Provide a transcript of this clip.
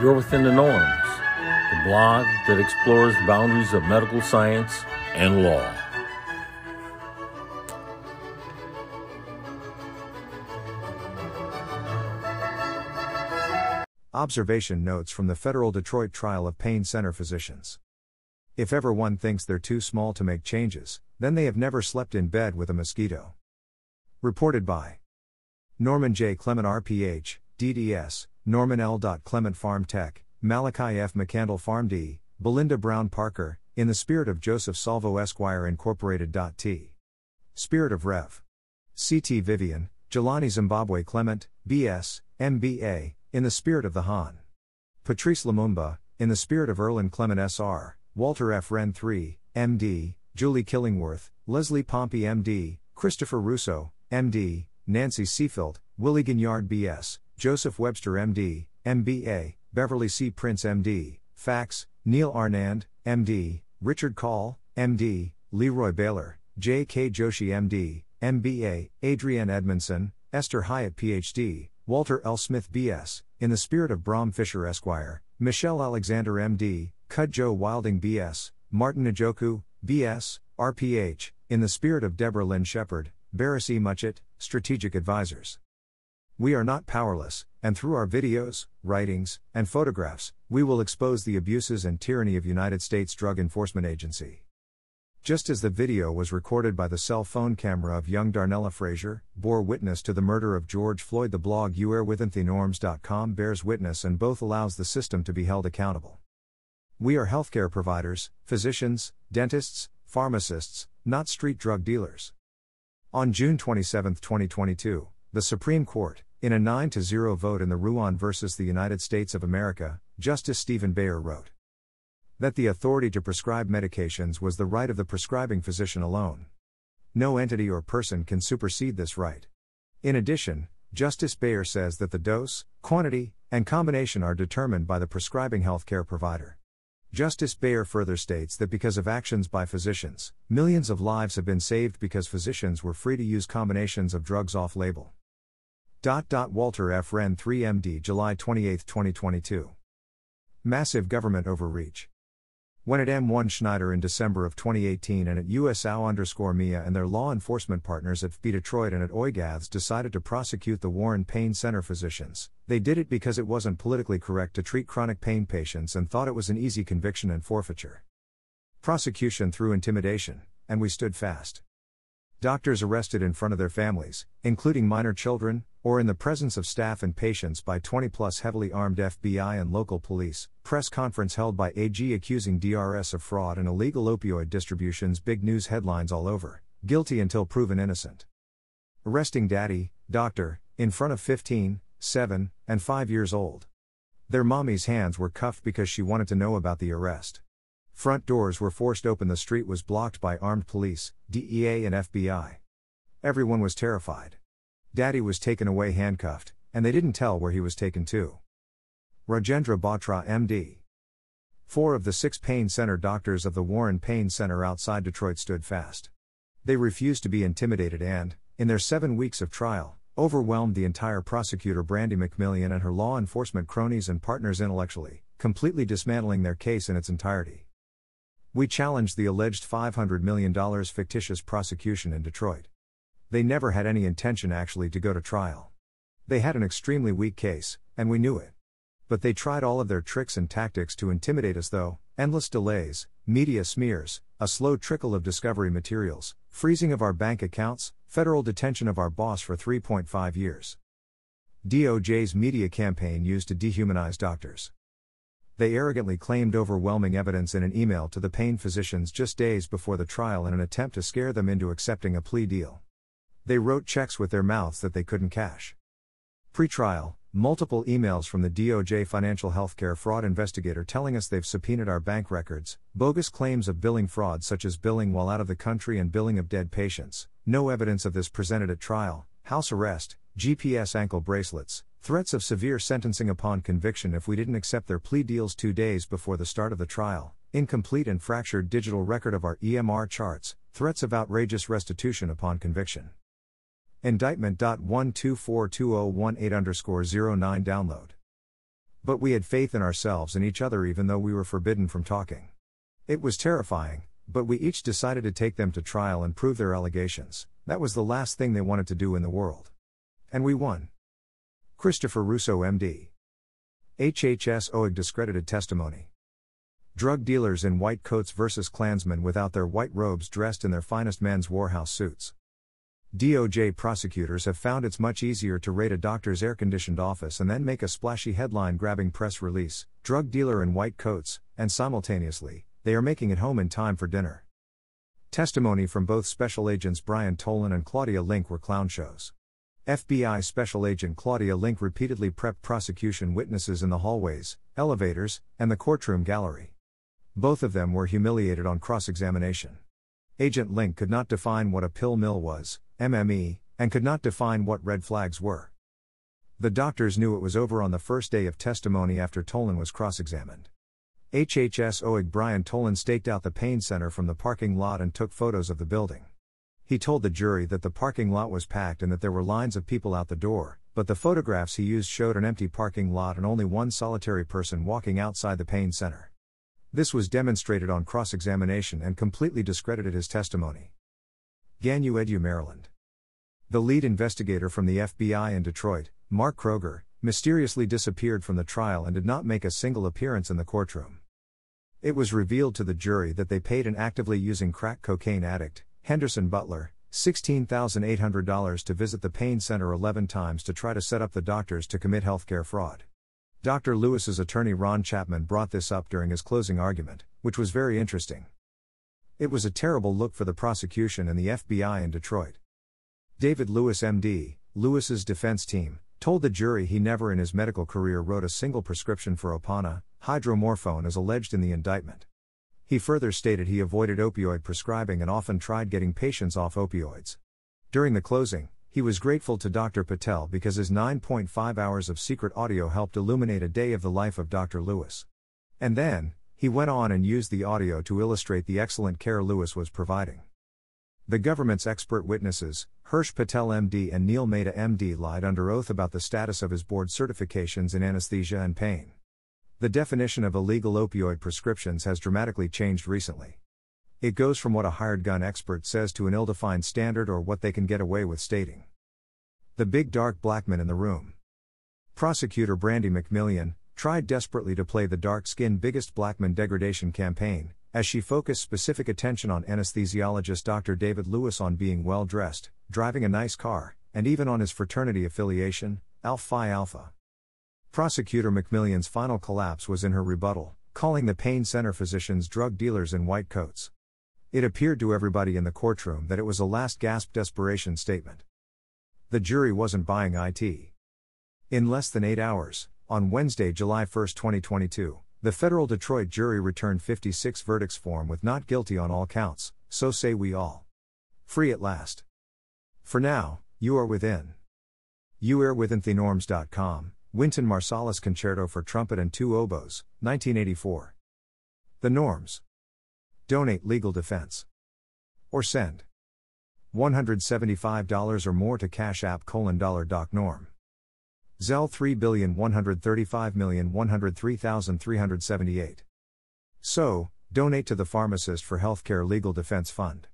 You're Within the Norms, the blog that explores the boundaries of medical science and law. Observation notes from the Federal Detroit Trial of Pain Center physicians. If ever one thinks they're too small to make changes, then they have never slept in bed with a mosquito. Reported by Norman J. Clement RPH, DDS, Norman L. Clement Pharm Tech, Malachi F. McCandle Pharm D, Belinda Brown Parker, in the spirit of Joseph Salvo Esquire Incorporated. T. Spirit of Rev. C.T. Vivian, Jelani Zimbabwe Clement, B.S., M.B.A., in the spirit of the Han. Patrice Lumumba, in the spirit of Erland Clement S.R., Walter F. Wren III, M.D., Julie Killingworth, Leslie Pompey M.D., Christopher Russo, M.D., Nancy Seafield, Willie Gignard B.S., Joseph Webster M.D., M.B.A., Beverly C. Prince M.D., Fax, Neil Anand, M.D., Richard Call, M.D., Leroy Baylor, J.K. Joshi M.D., M.B.A., Adrienne Edmondson, Esther Hyatt Ph.D., Walter L. Smith B.S., in the spirit of Brom Fisher Esquire, Michelle Alexander M.D., Cud Joe Wilding B.S., Martin Njoku, B.S., RPH, in the spirit of Deborah Lynn Shepard, Barris E. Muchett, Strategic Advisors. We are not powerless, and through our videos, writings, and photographs, we will expose the abuses and tyranny of United States Drug Enforcement Agency. Just as the video was recorded by the cell phone camera of young Darnella Frazier, bore witness to the murder of George Floyd, the blog youarewithinthenorms.com bears witness and both allows the system to be held accountable. We are healthcare providers, physicians, dentists, pharmacists, not street drug dealers. On June 27, 2022, the Supreme Court, in a 9 0 vote in the Ruan versus the United States of America, Justice Stephen Breyer wrote that the authority to prescribe medications was the right of the prescribing physician alone. No entity or person can supersede this right. In addition, Justice Breyer says that the dose, quantity, and combination are determined by the prescribing healthcare provider. Justice Breyer further states that because of actions by physicians, millions of lives have been saved because physicians were free to use combinations of drugs off label. Walter F. Wren 3 MD July 28, 2022. Massive government overreach. When at M1 Schneider in December of 2018 and at USAO underscore MIA and their law enforcement partners at FB Detroit and at OIGATHS decided to prosecute the Warren Pain Center physicians, they did it because it wasn't politically correct to treat chronic pain patients and thought it was an easy conviction and forfeiture. Prosecution through intimidation, and we stood fast. Doctors arrested in front of their families, including minor children, or in the presence of staff and patients by 20 plus heavily armed FBI and local police. Press conference held by AG accusing DRS of fraud and illegal opioid distributions. Big news headlines all over. Guilty until proven innocent. Arresting daddy, doctor, in front of 15, 7, and 5 years old. Their mommy's hands were cuffed because she wanted to know about the arrest. Front doors were forced open, the street was blocked by armed police, DEA, and FBI. Everyone was terrified. Daddy was taken away handcuffed, and they didn't tell where he was taken to. Rajendra Bothra, MD. Four of the six pain center doctors of the Warren Pain Center outside Detroit stood fast. They refused to be intimidated and, in their seven weeks of trial, overwhelmed the entire prosecutor Brandy McMillion and her law enforcement cronies and partners intellectually, completely dismantling their case in its entirety. We challenged the alleged $500 million fictitious prosecution in Detroit. They never had any intention actually to go to trial. They had an extremely weak case, and we knew it. But they tried all of their tricks and tactics to intimidate us, though endless delays, media smears, a slow trickle of discovery materials, freezing of our bank accounts, federal detention of our boss for 3.5 years. DOJ's media campaign used to dehumanize doctors. They arrogantly claimed overwhelming evidence in an email to the pain physicians just days before the trial in an attempt to scare them into accepting a plea deal. They wrote checks with their mouths that they couldn't cash. Pre trial, multiple emails from the DOJ financial healthcare fraud investigator telling us they've subpoenaed our bank records, bogus claims of billing fraud such as billing while out of the country and billing of dead patients, no evidence of this presented at trial, house arrest, GPS ankle bracelets, Threats of severe sentencing upon conviction if we didn't accept their plea deals two days before the start of the trial, incomplete and fractured digital record of our EMR charts, threats of outrageous restitution upon conviction. Indictment.1242018 underscore 09 download. But we had faith in ourselves and each other even though we were forbidden from talking. It was terrifying, but we each decided to take them to trial and prove their allegations. That was the last thing they wanted to do in the world. And we won. Christopher Russo, MD. HHS OIG discredited testimony. Drug dealers in white coats versus Klansmen without their white robes dressed in their finest men's Wearhouse suits. DOJ prosecutors have found it's much easier to raid a doctor's air conditioned office and then make a splashy headline grabbing press release drug dealer in white coats, and simultaneously, they are making it home in time for dinner. Testimony from both Special Agents Brian Tolan and Claudia Link were clown shows. FBI Special Agent Claudia Link repeatedly prepped prosecution witnesses in the hallways, elevators, and the courtroom gallery. Both of them were humiliated on cross examination. Agent Link could not define what a pill mill was, MME, and could not define what red flags were. The doctors knew it was over on the first day of testimony after Tolan was cross examined. HHS OIG Brian Tolan staked out the pain center from the parking lot and took photos of the building. He told the jury that the parking lot was packed and that there were lines of people out the door, but the photographs he used showed an empty parking lot and only one solitary person walking outside the pain center. This was demonstrated on cross examination and completely discredited his testimony. Ganiu Edu, Maryland. The lead investigator from the FBI in Detroit, Mark Kroger, mysteriously disappeared from the trial and did not make a single appearance in the courtroom. It was revealed to the jury that they paid an actively using crack cocaine addict, Henderson Butler, $16,800 to visit the pain center 11 times to try to set up the doctors to commit healthcare fraud. Dr. Lewis's attorney Ron Chapman brought this up during his closing argument, which was very interesting. It was a terrible look for the prosecution and the FBI in Detroit. David Lewis, MD, Lewis's defense team, told the jury he never in his medical career wrote a single prescription for Opana, hydromorphone as alleged in the indictment. He further stated he avoided opioid prescribing and often tried getting patients off opioids. During the closing, he was grateful to Dr. Patel because his 9.5 hours of secret audio helped illuminate a day of the life of Dr. Lewis. And then, he went on and used the audio to illustrate the excellent care Lewis was providing. The government's expert witnesses, Hirsch Patel MD and Neil Mehta MD, lied under oath about the status of his board certifications in anesthesia and pain. The definition of illegal opioid prescriptions has dramatically changed recently. It goes from what a hired gun expert says to an ill defined standard or what they can get away with stating. The big dark black man in the room. Prosecutor Brandy McMillion tried desperately to play the dark skinned biggest black man degradation campaign, as she focused specific attention on anesthesiologist Dr. David Lewis on being well dressed, driving a nice car, and even on his fraternity affiliation, Alpha Alpha. Prosecutor McMillion's final collapse was in her rebuttal, calling the pain center physicians drug dealers in white coats. It appeared to everybody in the courtroom that it was a last gasp desperation statement. The jury wasn't buying IT. In less than eight hours, on Wednesday, July 1, 2022, the federal Detroit jury returned 56 verdicts form with not guilty on all counts, so say we all. Free at last. For now, you are within. You are within thenorms.com, Wynton Marsalis Concerto for Trumpet and Two Oboes, 1984. The Norms. Donate legal defense. Or send. $175 or more to Cash App colon dollar doc norm. Zelle 3,135,103,378. So, donate to the Pharmacist for Healthcare Legal Defense Fund.